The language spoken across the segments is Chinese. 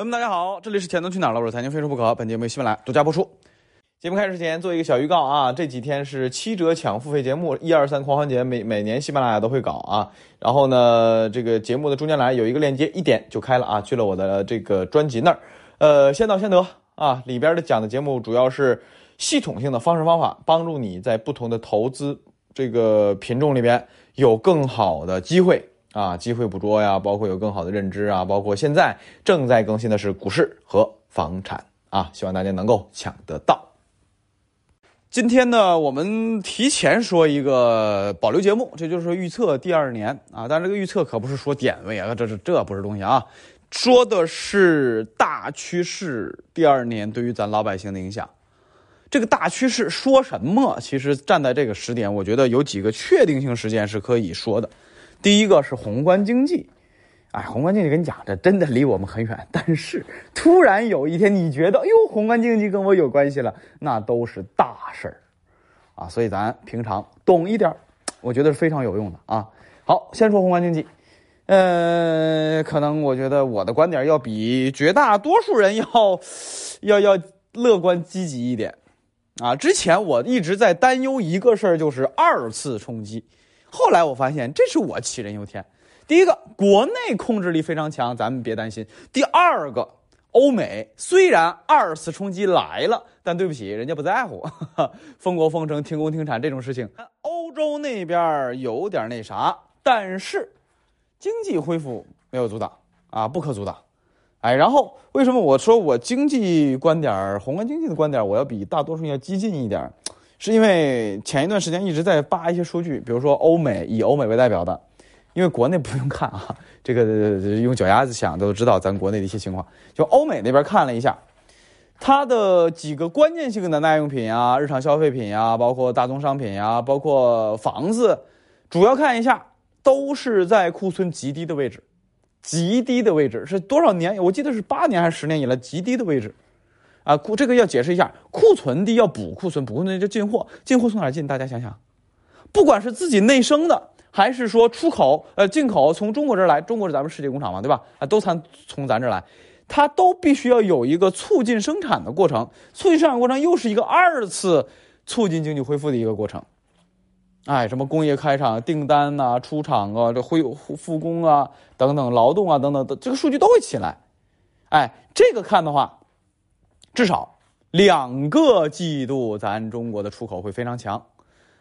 朋友们，大家好，这里是钱都去哪儿了？我是财经非说不可。本节目由喜马拉雅独家播出。节目开始前做一个小预告啊，这几天是七折抢付费节目，一二三狂欢节，每每年喜马拉雅都会搞啊。然后呢，这个节目的中间栏有一个链接，一点就开了啊，去了我的这个专辑那儿。呃，先到先得啊，里边的讲的节目主要是系统性的方式方法，帮助你在不同的投资这个品种里边有更好的机会。啊，机会捕捉呀，包括有更好的认知啊，包括现在正在更新的是股市和房产啊，希望大家能够抢得到。今天呢，我们提前说一个保留节目，这就是预测第二年啊，但这个预测可不是说点位啊，这是这不是东西啊，说的是大趋势，第二年对于咱老百姓的影响。这个大趋势说什么？其实站在这个时点，我觉得有几个确定性事件是可以说的。第一个是宏观经济，哎，宏观经济跟你讲，这真的离我们很远。但是突然有一天，你觉得，哎呦，宏观经济跟我有关系了，那都是大事儿啊。所以咱平常懂一点，我觉得是非常有用的啊。好，先说宏观经济，呃，可能我觉得我的观点要比绝大多数人要要要乐观积极一点啊。之前我一直在担忧一个事儿，就是二次冲击。后来我发现，这是我杞人忧天。第一个，国内控制力非常强，咱们别担心。第二个，欧美虽然二次冲击来了，但对不起，人家不在乎，封国封城、停工停产这种事情，欧洲那边有点那啥，但是经济恢复没有阻挡啊，不可阻挡。哎，然后为什么我说我经济观点、宏观经济的观点，我要比大多数人要激进一点？是因为前一段时间一直在扒一些数据，比如说欧美以欧美为代表的，因为国内不用看啊，这个用脚丫子想都知道咱国内的一些情况。就欧美那边看了一下，它的几个关键性的耐用品啊、日常消费品呀，包括大宗商品呀，包括房子，主要看一下都是在库存极低的位置，极低的位置是多少年？我记得是八年还是十年以来极低的位置。啊，库这个要解释一下，库存低要补库存，补库存就进货，进货从哪进？大家想想，不管是自己内生的，还是说出口，呃，进口从中国这儿来，中国是咱们世界工厂嘛，对吧？啊，都从从咱这儿来，它都必须要有一个促进生产的过程，促进生产过程又是一个二次促进经济恢复的一个过程。哎，什么工业开厂订单呐，出厂啊，这恢复工啊，等等，劳动啊，等等的，这个数据都会起来。哎，这个看的话。至少两个季度，咱中国的出口会非常强，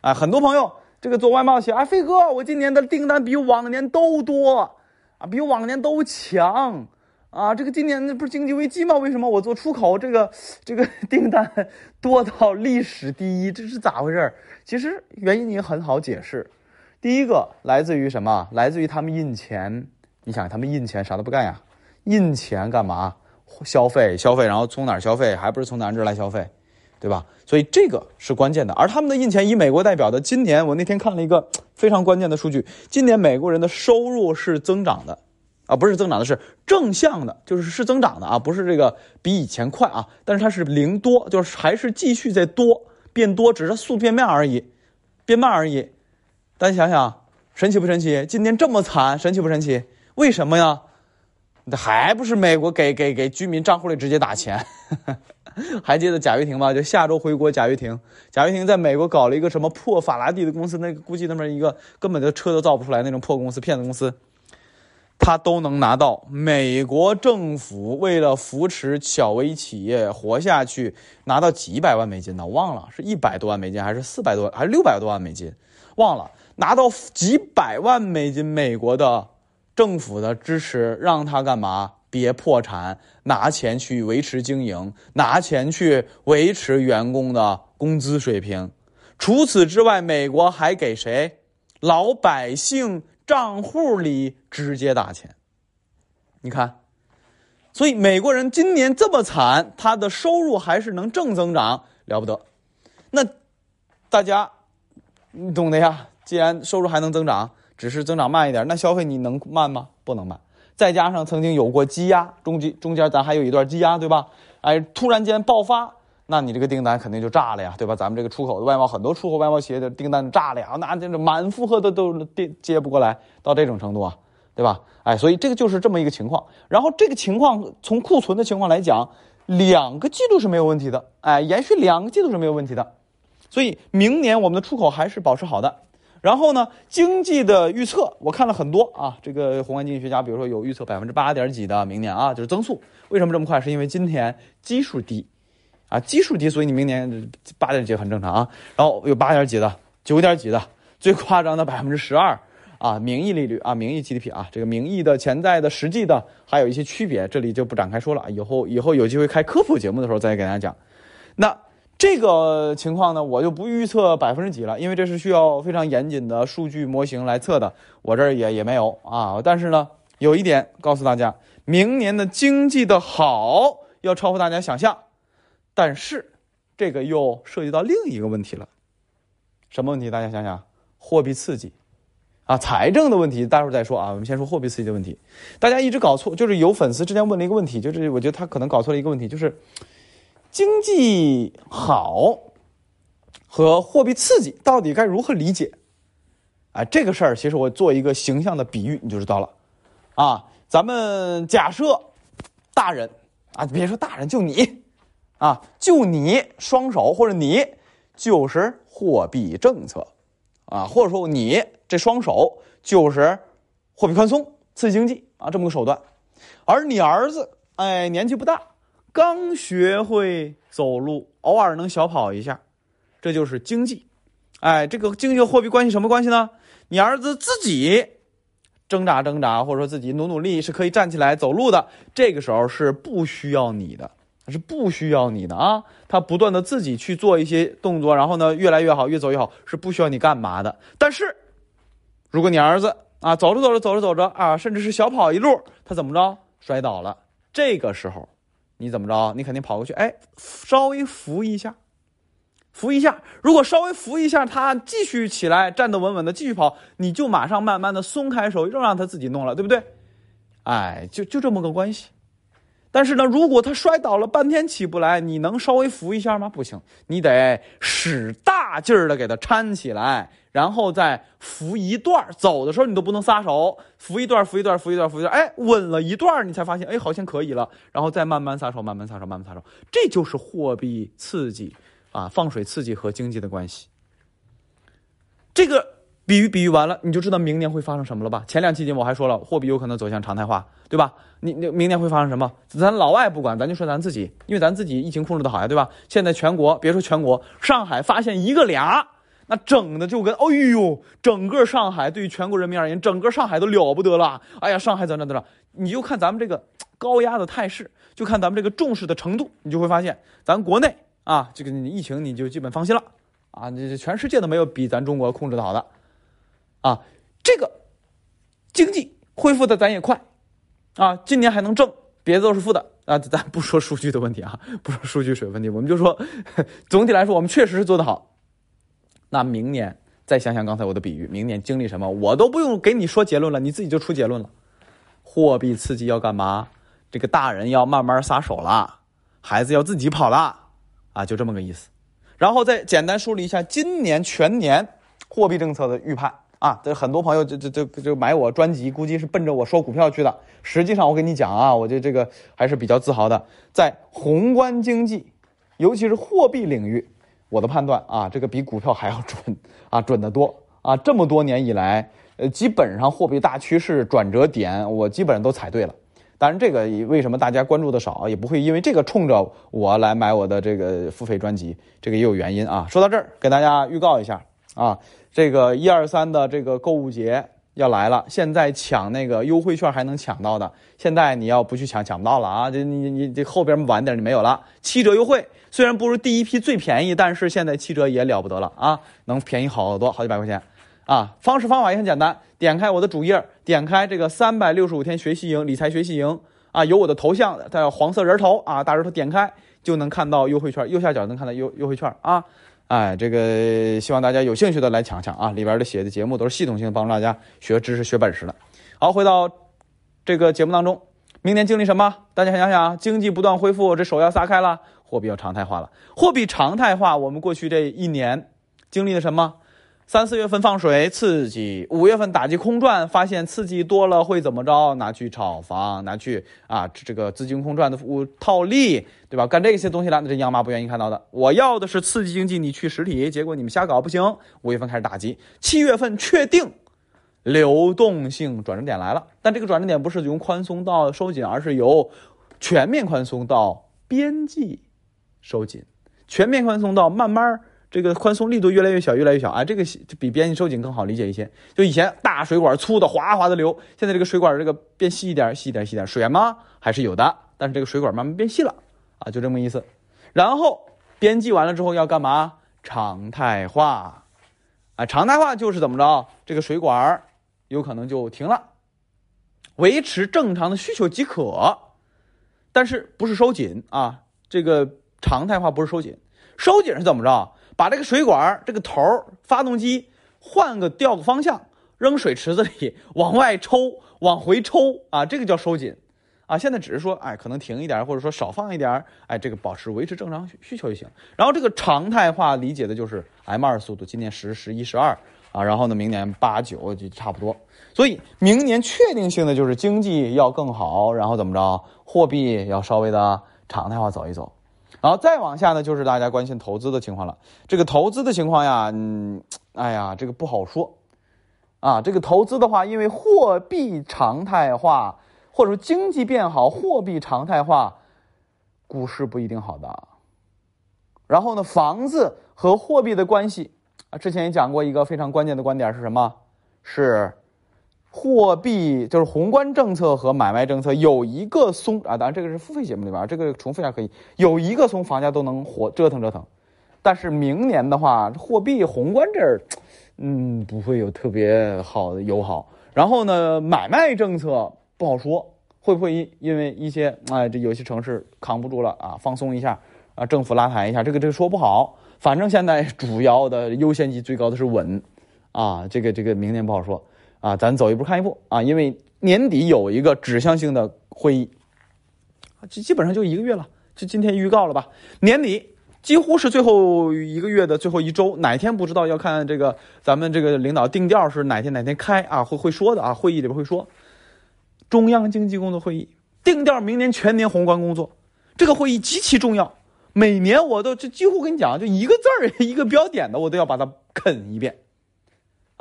啊，很多朋友这个做外贸写，啊，飞哥，我今年的订单比往年都多，啊，比往年都强，啊，这个今年不是经济危机吗？为什么我做出口这个这个订单多到历史第一？这是咋回事？其实原因也很好解释，第一个来自于什么？来自于他们印钱，你想他们印钱啥都不干呀，印钱干嘛？消费消费，然后从哪儿消费？还不是从咱这儿来消费，对吧？所以这个是关键的。而他们的印钱以美国代表的，今年我那天看了一个非常关键的数据，今年美国人的收入是增长的，啊，不是增长的，是正向的，就是是增长的啊，不是这个比以前快啊，但是它是零多，就是还是继续在多变多，只是速变慢而已，变慢而已。大家想想，神奇不神奇？今年这么惨，神奇不神奇？为什么呀？那还不是美国给给给居民账户里直接打钱？还记得贾跃亭吗？就下周回国，贾跃亭，贾跃亭在美国搞了一个什么破法拉第的公司，那个估计那么一个根本就车都造不出来那种破公司、骗子公司，他都能拿到美国政府为了扶持小微企业活下去，拿到几百万美金呢？忘了是一百多万美金还是四百多还是六百多万美金？忘了拿到几百万美金美国的。政府的支持让他干嘛？别破产，拿钱去维持经营，拿钱去维持员工的工资水平。除此之外，美国还给谁？老百姓账户里直接打钱。你看，所以美国人今年这么惨，他的收入还是能正增长，了不得。那大家，你懂的呀。既然收入还能增长。只是增长慢一点，那消费你能慢吗？不能慢。再加上曾经有过积压，中间中间咱还有一段积压，对吧？哎，突然间爆发，那你这个订单肯定就炸了呀，对吧？咱们这个出口的外贸，很多出口外贸企业的订单炸了呀，那这是满负荷的都接接不过来，到这种程度啊，对吧？哎，所以这个就是这么一个情况。然后这个情况从库存的情况来讲，两个季度是没有问题的，哎，延续两个季度是没有问题的。所以明年我们的出口还是保持好的。然后呢，经济的预测我看了很多啊，这个宏观经济学家，比如说有预测百分之八点几的明年啊，就是增速。为什么这么快？是因为今天基数低，啊，基数低，所以你明年八点几很正常啊。然后有八点几的，九点几的，最夸张的百分之十二啊，名义利率啊，名义 GDP 啊，这个名义的、潜在的、实际的，还有一些区别，这里就不展开说了。以后以后有机会开科普节目的时候再给大家讲。那。这个情况呢，我就不预测百分之几了，因为这是需要非常严谨的数据模型来测的，我这儿也也没有啊。但是呢，有一点告诉大家，明年的经济的好要超乎大家想象，但是这个又涉及到另一个问题了，什么问题？大家想想，货币刺激啊，财政的问题，待会儿再说啊。我们先说货币刺激的问题，大家一直搞错，就是有粉丝之前问了一个问题，就是我觉得他可能搞错了一个问题，就是。经济好和货币刺激到底该如何理解？啊，这个事儿其实我做一个形象的比喻，你就知道了。啊，咱们假设大人啊，别说大人，就你啊，就你双手或者你就是货币政策啊，或者说你这双手就是货币宽松刺激经济啊，这么个手段。而你儿子哎，年纪不大。刚学会走路，偶尔能小跑一下，这就是经济。哎，这个经济和货币关系什么关系呢？你儿子自己挣扎挣扎，或者说自己努努力，是可以站起来走路的。这个时候是不需要你的，是不需要你的啊！他不断的自己去做一些动作，然后呢，越来越好，越走越好，是不需要你干嘛的。但是，如果你儿子啊，走着走着走着走着啊，甚至是小跑一路，他怎么着摔倒了？这个时候。你怎么着？你肯定跑过去，哎，稍微扶一下，扶一下。如果稍微扶一下，他继续起来，站得稳稳的，继续跑，你就马上慢慢的松开手，又让他自己弄了，对不对？哎，就就这么个关系。但是呢，如果他摔倒了，半天起不来，你能稍微扶一下吗？不行，你得使大劲儿的给他搀起来。然后再扶一段走的时候你都不能撒手，扶一段扶一段扶一段扶一段，哎，稳了一段你才发现，哎，好像可以了，然后再慢慢撒手，慢慢撒手，慢慢撒手，这就是货币刺激啊，放水刺激和经济的关系。这个比喻比喻完了，你就知道明年会发生什么了吧？前两期节目我还说了，货币有可能走向常态化，对吧？你你明年会发生什么？咱老外不管，咱就说咱自己，因为咱自己疫情控制的好呀，对吧？现在全国别说全国，上海发现一个俩。那整的就跟，哎呦，整个上海对于全国人民而言，整个上海都了不得了。哎呀，上海怎么怎么着？你就看咱们这个高压的态势，就看咱们这个重视的程度，你就会发现，咱国内啊，这个疫情你就基本放心了啊。这全世界都没有比咱中国控制的好的啊。这个经济恢复的咱也快啊，今年还能挣，别的都是负的啊。咱不说数据的问题啊，不说数据水问题，我们就说总体来说，我们确实是做得好。那明年再想想刚才我的比喻，明年经历什么，我都不用给你说结论了，你自己就出结论了。货币刺激要干嘛？这个大人要慢慢撒手了，孩子要自己跑了，啊，就这么个意思。然后再简单梳理一下今年全年货币政策的预判啊。这很多朋友就就就就买我专辑，估计是奔着我说股票去的。实际上我跟你讲啊，我觉得这个还是比较自豪的，在宏观经济，尤其是货币领域。我的判断啊，这个比股票还要准啊，准得多啊！这么多年以来，呃，基本上货币大趋势转折点，我基本上都踩对了。当然，这个为什么大家关注的少，也不会因为这个冲着我来买我的这个付费专辑，这个也有原因啊。说到这儿，给大家预告一下啊，这个一二三的这个购物节要来了，现在抢那个优惠券还能抢到的，现在你要不去抢，抢不到了啊！这你你这后边晚点就没有了，七折优惠。虽然不如第一批最便宜，但是现在七折也了不得了啊，能便宜好多，好几百块钱啊！方式方法也很简单，点开我的主页，点开这个三百六十五天学习营理财学习营啊，有我的头像，的黄色人头啊，大人头点开就能看到优惠券，右下角能看到优优惠券啊！哎，这个希望大家有兴趣的来抢抢啊，里边的写的节目都是系统性帮助大家学知识、学本事的。好，回到这个节目当中，明年经历什么？大家想想，经济不断恢复，这手要撒开了。货币要常态化了，货币常态化，我们过去这一年经历了什么？三四月份放水刺激，五月份打击空转，发现刺激多了会怎么着？拿去炒房，拿去啊这个资金空转的套利，对吧？干这些东西了，那这央妈不愿意看到的。我要的是刺激经济，你去实体，结果你们瞎搞不行。五月份开始打击，七月份确定流动性转折点来了，但这个转折点不是由宽松到收紧，而是由全面宽松到边际收紧，全面宽松到慢慢。这个宽松力度越来越小，越来越小啊！这个比边际收紧更好理解一些。就以前大水管粗的哗哗的流，现在这个水管这个变细一点，细一点，细一点，水源吗？还是有的，但是这个水管慢慢变细了啊，就这么意思。然后边际完了之后要干嘛？常态化啊，常态化就是怎么着？这个水管有可能就停了，维持正常的需求即可，但是不是收紧啊？这个常态化不是收紧，收紧是怎么着？把这个水管这个头发动机换个调个方向，扔水池子里往外抽，往回抽啊，这个叫收紧啊。现在只是说，哎，可能停一点，或者说少放一点，哎，这个保持维持正常需求就行。然后这个常态化理解的就是 M 二速度，今年十、十一、十二啊，然后呢，明年八九就差不多。所以明年确定性的就是经济要更好，然后怎么着，货币要稍微的常态化走一走。然后再往下呢，就是大家关心投资的情况了。这个投资的情况呀，嗯，哎呀，这个不好说，啊，这个投资的话，因为货币常态化，或者说经济变好，货币常态化，股市不一定好的。然后呢，房子和货币的关系啊，之前也讲过一个非常关键的观点是什么？是。货币就是宏观政策和买卖政策有一个松啊，当然这个是付费节目里边，这个重复一下可以有一个松，房价都能活折腾折腾。但是明年的话，货币宏观这儿，嗯，不会有特别好的友好。然后呢，买卖政策不好说，会不会因因为一些哎，这有些城市扛不住了啊，放松一下啊，政府拉抬一下，这个这个说不好。反正现在主要的优先级最高的是稳啊，这个这个明年不好说。啊，咱走一步看一步啊，因为年底有一个指向性的会议，基基本上就一个月了，就今天预告了吧？年底几乎是最后一个月的最后一周，哪天不知道，要看这个咱们这个领导定调是哪天哪天开啊，会会说的啊，会议里边会说，中央经济工作会议定调明年全年宏观工作，这个会议极其重要，每年我都就几乎跟你讲，就一个字儿 一个标点的，我都要把它啃一遍。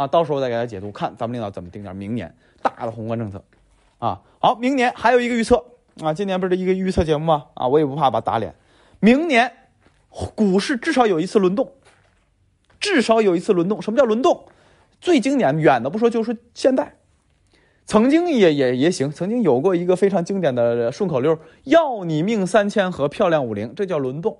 啊，到时候再给大家解读，看咱们领导怎么定点明年大的宏观政策，啊，好，明年还有一个预测啊，今年不是一个预测节目吗？啊，我也不怕把打脸，明年股市至少有一次轮动，至少有一次轮动。什么叫轮动？最经典远的不说，就说现在，曾经也也也行，曾经有过一个非常经典的顺口溜：要你命三千和漂亮五零，这叫轮动。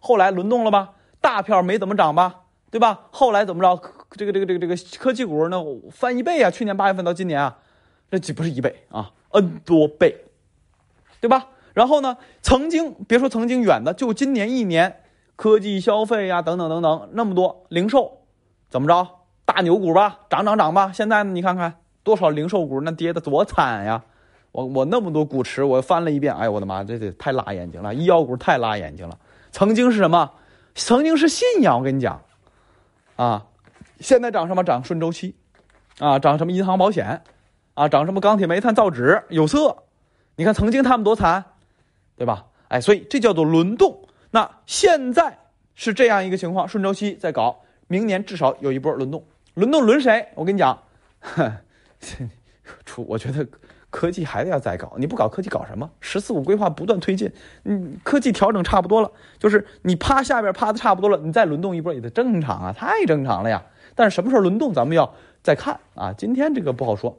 后来轮动了吧？大票没怎么涨吧？对吧？后来怎么着？这个这个这个这个科技股那翻一倍啊！去年八月份到今年啊，这几不是一倍啊，n 多倍，对吧？然后呢，曾经别说曾经远的，就今年一年，科技消费呀等等等等那么多零售，怎么着？大牛股吧，涨涨涨吧！现在，你看看多少零售股那跌的多惨呀！我我那么多股池，我翻了一遍，哎呦我的妈，这这太辣眼睛了！医药股太辣眼睛了。曾经是什么？曾经是信仰，我跟你讲。啊，现在涨什么？涨顺周期，啊，涨什么银行保险，啊，涨什么钢铁煤炭造纸有色？你看曾经他们多惨，对吧？哎，所以这叫做轮动。那现在是这样一个情况，顺周期在搞，明年至少有一波轮动。轮动轮谁？我跟你讲，出我觉得。科技还得要再搞，你不搞科技搞什么？十四五规划不断推进，嗯，科技调整差不多了，就是你趴下边趴的差不多了，你再轮动一波也得正常啊，太正常了呀。但是什么时候轮动，咱们要再看啊。今天这个不好说，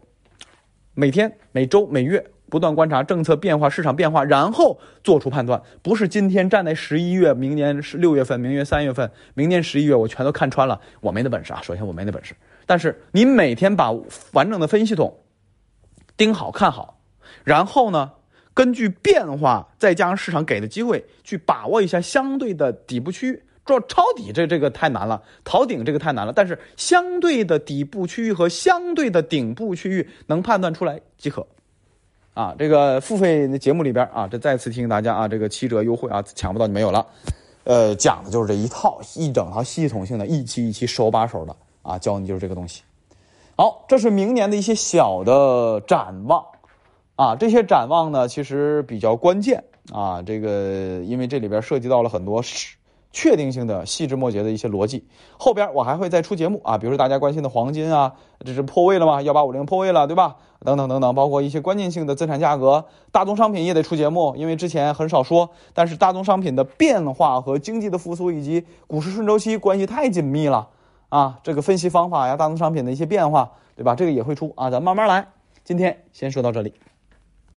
每天、每周、每月不断观察政策变化、市场变化，然后做出判断。不是今天站在十一月，明年是六月份，明年三月份，明年十一月我全都看穿了，我没那本事啊。首先我没那本事，但是你每天把完整的分析系统。盯好看好，然后呢，根据变化，再加上市场给的机会，去把握一下相对的底部区域。做抄底这这个太难了，逃顶这个太难了。但是相对的底部区域和相对的顶部区域能判断出来即可。啊，这个付费节目里边啊，这再次提醒大家啊，这个七折优惠啊，抢不到就没有了。呃，讲的就是这一套一整套系统性的，一期一期手把手的。啊，教你就是这个东西。好，这是明年的一些小的展望啊，这些展望呢其实比较关键啊，这个因为这里边涉及到了很多确定性的细枝末节的一些逻辑。后边我还会再出节目啊，比如说大家关心的黄金啊，这是破位了吗？幺八五零破位了，对吧？等等等等，包括一些关键性的资产价格，大宗商品也得出节目，因为之前很少说，但是大宗商品的变化和经济的复苏以及股市顺周期关系太紧密了。啊，这个分析方法呀，大宗商品的一些变化，对吧？这个也会出啊，咱慢慢来。今天先说到这里。